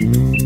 Mm-hmm.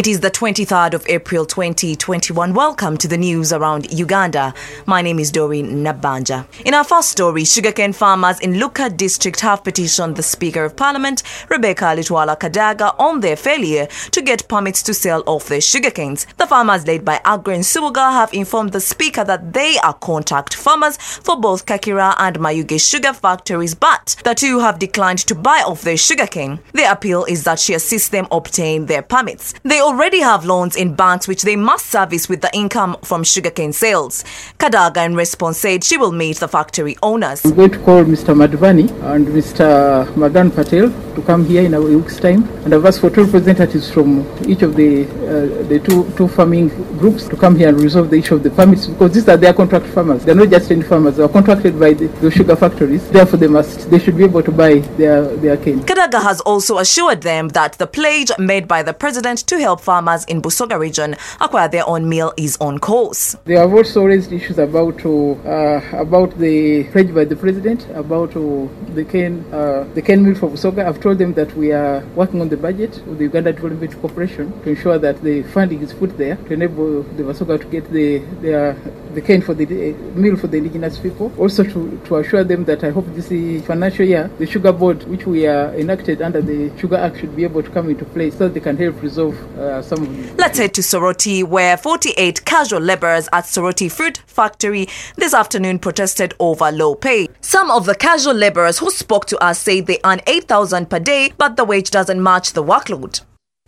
It is the 23rd of April 2021. Welcome to the news around Uganda. My name is Doreen Nabanja. In our first story, sugarcane farmers in Luuka district have petitioned the Speaker of Parliament, Rebecca Alitwala Kadaga, on their failure to get permits to sell off their sugarcanes. The farmers led by Agri and Subuga have informed the Speaker that they are contract farmers for both Kakira and Mayuge sugar factories, but the two have declined to buy off their sugarcane. Their appeal is that she assists them obtain their permits. They already have loans in banks which they must service with the income from sugarcane sales. Kadaga in response said she will meet the factory owners. I'm going to call Mr. Madhvani and Mr. Madan Patel to come here in a week's time, and I've asked for two representatives from each of the uh, the two two farming groups to come here and resolve the issue of the permits because these are their contract farmers. They're not just any farmers; they are contracted by the, the sugar factories. Therefore, they must they should be able to buy their their cane. Kadaga has also assured them that the pledge made by the president to help farmers in Busoga region acquire their own meal is on course. They have also raised issues about uh, about the pledge by the president about uh, the cane uh, the cane mill for Busoga. I've told them that we are working on the budget of the Uganda Development Corporation to ensure that the funding is put there to enable the Busoga to get the their the cane for the meal for the indigenous people. Also to, to assure them that I hope this financial year the sugar board which we are enacted under the Sugar Act should be able to come into place so they can help resolve uh, some. Let's head to Soroti, where 48 casual laborers at Soroti Fruit Factory this afternoon protested over low pay. Some of the casual laborers who spoke to us say they earn 8,000 per day, but the wage doesn't match the workload.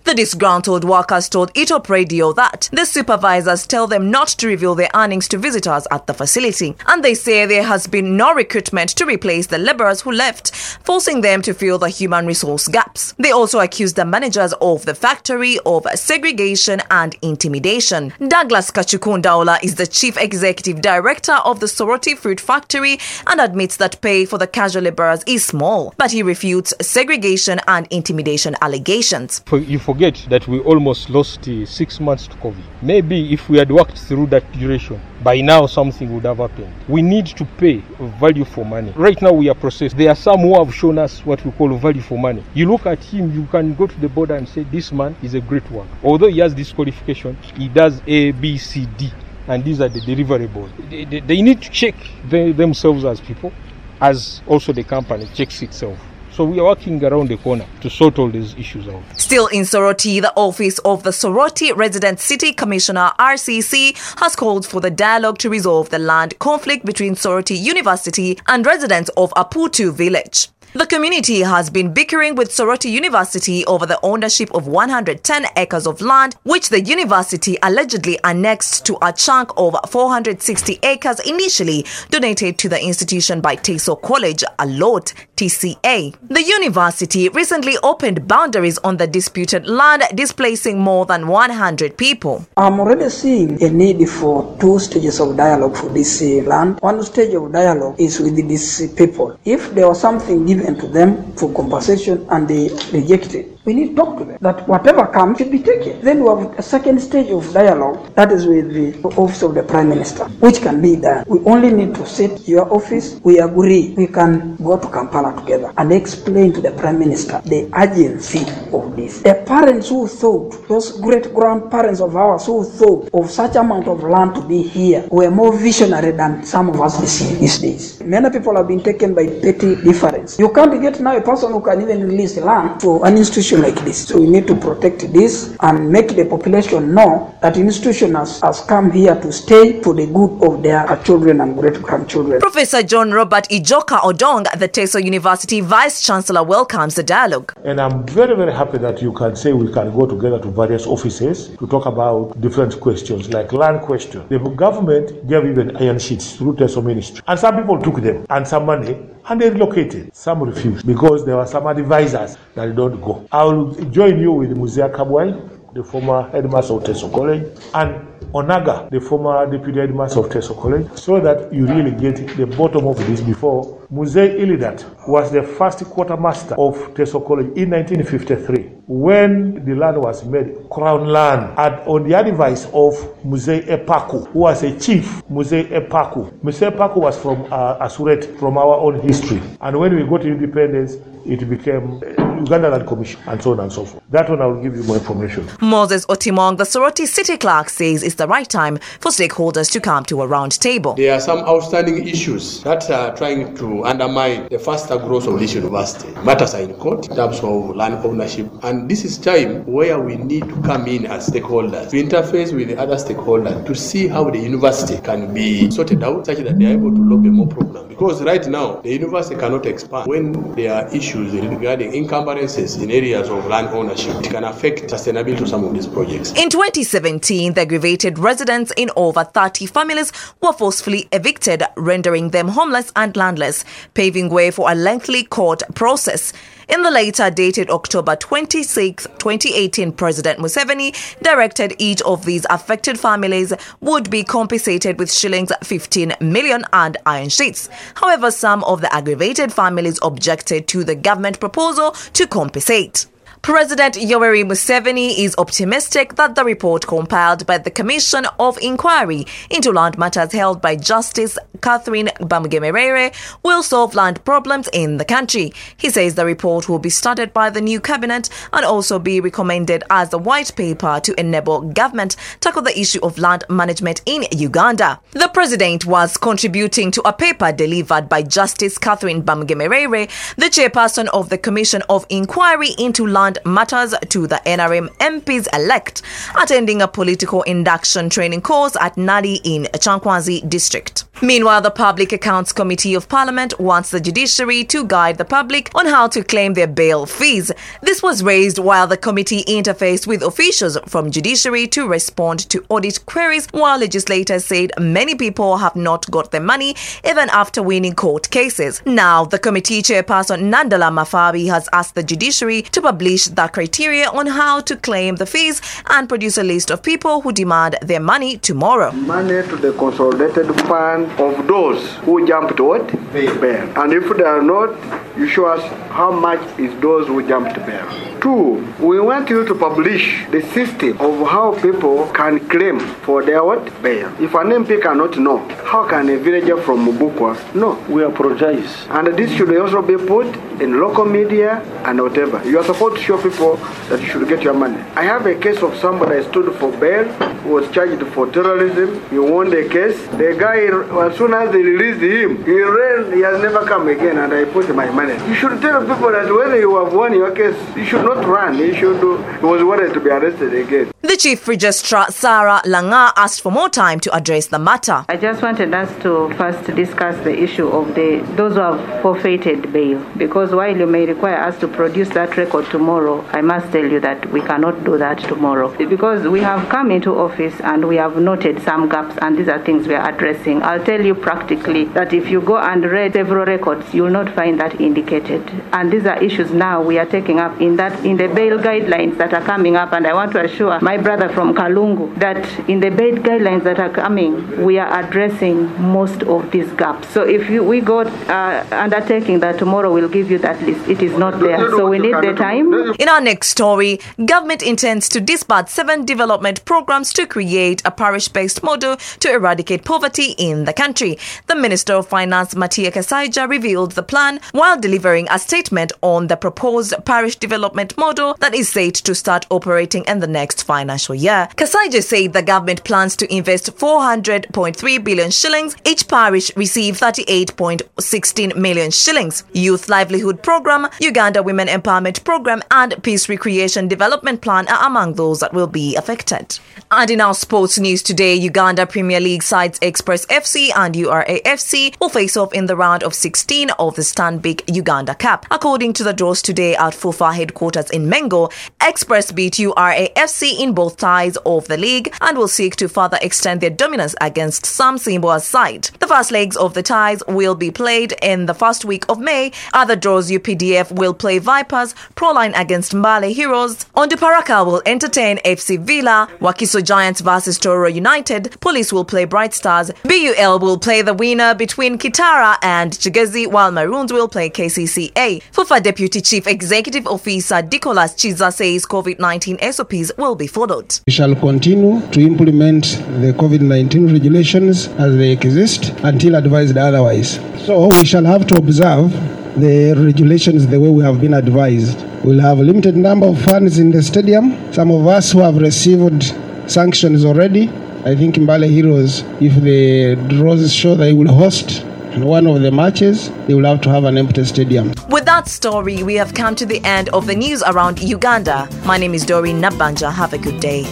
The disgruntled workers told Etop Radio that the supervisors tell them not to reveal their earnings to visitors at the facility, and they say there has been no recruitment to replace the laborers who left, forcing them to fill the human resource gaps. They also accused the managers of the factory of segregation and intimidation. Douglas Kachukundaola is the chief executive director of the Soroti Fruit Factory and admits that pay for the casual laborers is small, but he refutes segregation and intimidation allegations. You forget that we almost lost uh, six months to COVID. Maybe if we had worked through that duration, by now something would have happened. We need to pay value for money. Right now we are processed. There are some who have shown us what we call value for money. You look at him, you can go to the border and say, this man is a great one. Although he has this qualification, he does A, B, C, D. And these are the deliverables. They, they, they need to check they, themselves as people, as also the company checks itself. So we are working around the corner to sort all these issues out. Still in Soroti, the office of the Soroti Resident City Commissioner RCC has called for the dialogue to resolve the land conflict between Soroti University and residents of Aputu village. The community has been bickering with Soroti University over the ownership of 110 acres of land, which the university allegedly annexed to a chunk of 460 acres initially donated to the institution by Teso College, Aloet TCA. The university recently opened boundaries on the disputed land, displacing more than 100 people. I'm already seeing a need for two stages of dialogue for this uh, land. One stage of dialogue is with these people. If there was something given to them for compensation and they rejected we need to talk to them that whatever comes should be taken. Then we have a second stage of dialogue that is with the office of the prime minister, which can be done. We only need to sit your office. We agree we can go to Kampala together and explain to the prime minister the urgency of this. The parents who thought, those great grandparents of ours who thought of such amount of land to be here were more visionary than some of us these days. Many people have been taken by petty difference. You can't get now a person who can even release land for an institution like this. So we need to protect this and make the population know that institution has, has come here to stay for the good of their children and great grandchildren. Professor John Robert Ijoka Odong, at the Teso University Vice Chancellor, welcomes the dialogue. And I'm very, very happy that you can say we can go together to various offices to talk about different questions like land question. The government gave even iron sheets through Teso Ministry. And some people took them and some money and they relocated. Some refused because there were some advisors that don't go. I will join you with Muzia Kabwai, the former headmaster of Teso College, and Onaga, the former deputy headmaster of Teso College, so that you really get the bottom of this before Muzei Ilidat was the first quartermaster of Teso College in 1953 when the land was made crown land and on the advice of Muzei Epaku, who was a chief, Muzei Epaku. Muzei Epaku was from uh, Asuret, from our own history. And when we got independence, it became Uganda Land Commission and so on and so forth. That one I will give you more information. Moses Otimong, the Soroti city clerk, says it's the right time for stakeholders to come to a round table. There are some outstanding issues that are trying to undermine the faster growth of this university. Matters are in court in terms of land ownership, and this is time where we need to come in as stakeholders to interface with the other stakeholders to see how the university can be sorted out such that they are able to lobby more program. Because right now the university cannot expand when there are issues regarding encumbrances in areas of land ownership. It can affect sustainability of some of these projects. In 2017, the aggravated residents in over 30 families were forcefully evicted, rendering them homeless and landless, paving way for a lengthy court process. In the later dated October 26, 2018, President Museveni directed each of these affected families would be compensated with shillings 15 million and iron sheets. However, some of the aggravated families objected to the government proposal to compensate. President Yoweri Museveni is optimistic that the report compiled by the Commission of Inquiry into Land Matters held by Justice Catherine Bamugemereire will solve land problems in the country. He says the report will be studied by the new cabinet and also be recommended as a white paper to enable government tackle the issue of land management in Uganda. The president was contributing to a paper delivered by Justice Catherine Bamugemereire, the chairperson of the Commission of Inquiry into Land matters to the NRM MPs elect attending a political induction training course at Nadi in Kyankwanzi district. Meanwhile, the Public Accounts Committee of Parliament wants the judiciary to guide the public on how to claim their bail fees. This was raised while the committee interfaced with officials from judiciary to respond to audit queries, while legislators said many people have not got their money even after winning court cases. Now, the committee chairperson Nandala Mafabi has asked the judiciary to publish the criteria on how to claim the fees and produce a list of people who demand their money tomorrow. Money to the consolidated fund of those who jumped what? Bail. And if they are not, you show us how much is those who jumped bail. Two, we want you to publish the system of how people can claim for their what? Bail. If an MP cannot know, how can a villager from Mubukwa know? We apologize. And this should also be put in local media and whatever. You are supposed to show people that you should get your money. I have a case of somebody stood for bail who was charged for terrorism. He won the case. The guy, as soon as they released him, he ran. He has never come again, and I put my money. You should tell people that when you have won your case, you should not run. You should do. He was wanted to be arrested again. The Chief Registrar Sarah Langa asked for more time to address the matter. I just wanted us to first discuss the issue of the those who have forfeited bail because while you may require us to produce that record tomorrow, I must tell you that we cannot do that tomorrow because we have come into office and we have noted some gaps and these are things we are addressing. I'll tell you practically that if you go and read several records, you will not find that indicated. And these are issues now we are taking up in that in the bail guidelines that are coming up and I want to assure my brother from Kalungu that in the bail guidelines that are coming, we are addressing most of these gaps. So if you, we got uh, undertaking that tomorrow we'll give you that list, it is not there. So we need the time. In our next story, government intends to disband seven development programs to create a parish-based model to eradicate poverty in the country. The Minister of Finance, Matia Kasaija, revealed the plan while delivering a statement on the proposed parish development model that is set to start operating in the next financial year. Kasaija said the government plans to invest 400.3 billion shillings. Each parish receive 38.16 million shillings. Youth Livelihood Program, Uganda Women Empowerment Program, and Peace Recreation Development Plan are among those that will be affected. And in our sports news today, Uganda Premier League sides Express FC and URAFC will face off in the round of 16 of the Stanbic Uganda Cup. According to the draws today at FUFA headquarters in Mengo, Express beat URAFC in both ties of the league and will seek to further extend their dominance against Sam Ssimbwa's side. The first legs of the ties will be played in the first week of May. Other draws UPDF will play Vipers, Proline against Mbale Heroes. Onduparaka will entertain FC Villa, Wakiso Giants versus Toro United. Police will play Bright Stars. BUL will play the winner between Kitara and Chigezi, while Maroons will play KCCA. FUFA Deputy Chief Executive Officer Nicholas Chiza says COVID-19 SOPs will be followed. We shall continue to implement the COVID 19 regulations as they exist until advised otherwise. So we shall have to observe the regulations the way we have been advised. We'll have a limited number of fans in the stadium. Some of us who have received sanctions already, I think Mbale Heroes, if the draws show they will host one of the matches, they will have to have an empty stadium. That story, we have come to the end of the news around Uganda. My name is Doreen Nabanja. Have a good day.